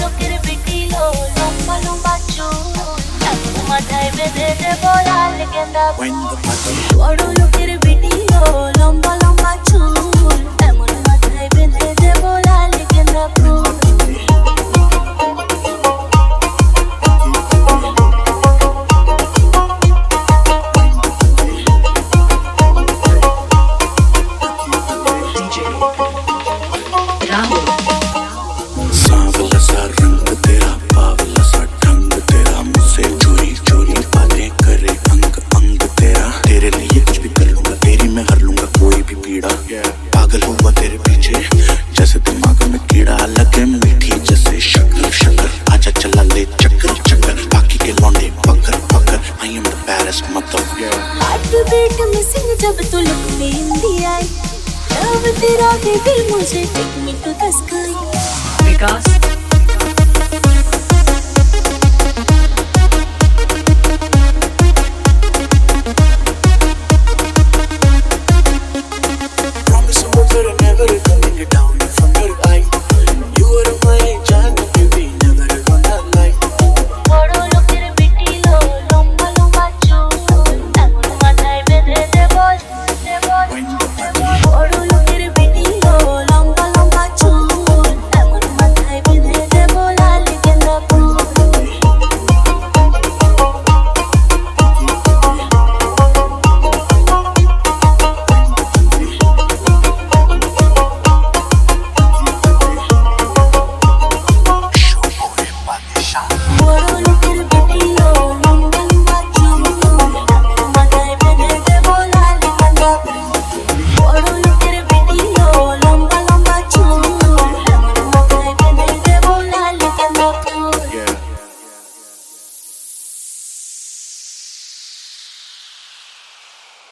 লোকের বেটি লো লম্বা লম্বা চুল ঠাকুর মাথায় বেঁধে দেব লাল গেন্দা When the party বড় লোকের বেটি লো লম্বা লম্বা मतलब हार्ट बीट मिसिंग जब तू लुक में हिंदी आई लव तेरा बेबी मुझे take me to the sky Vikas Promise I'm better never around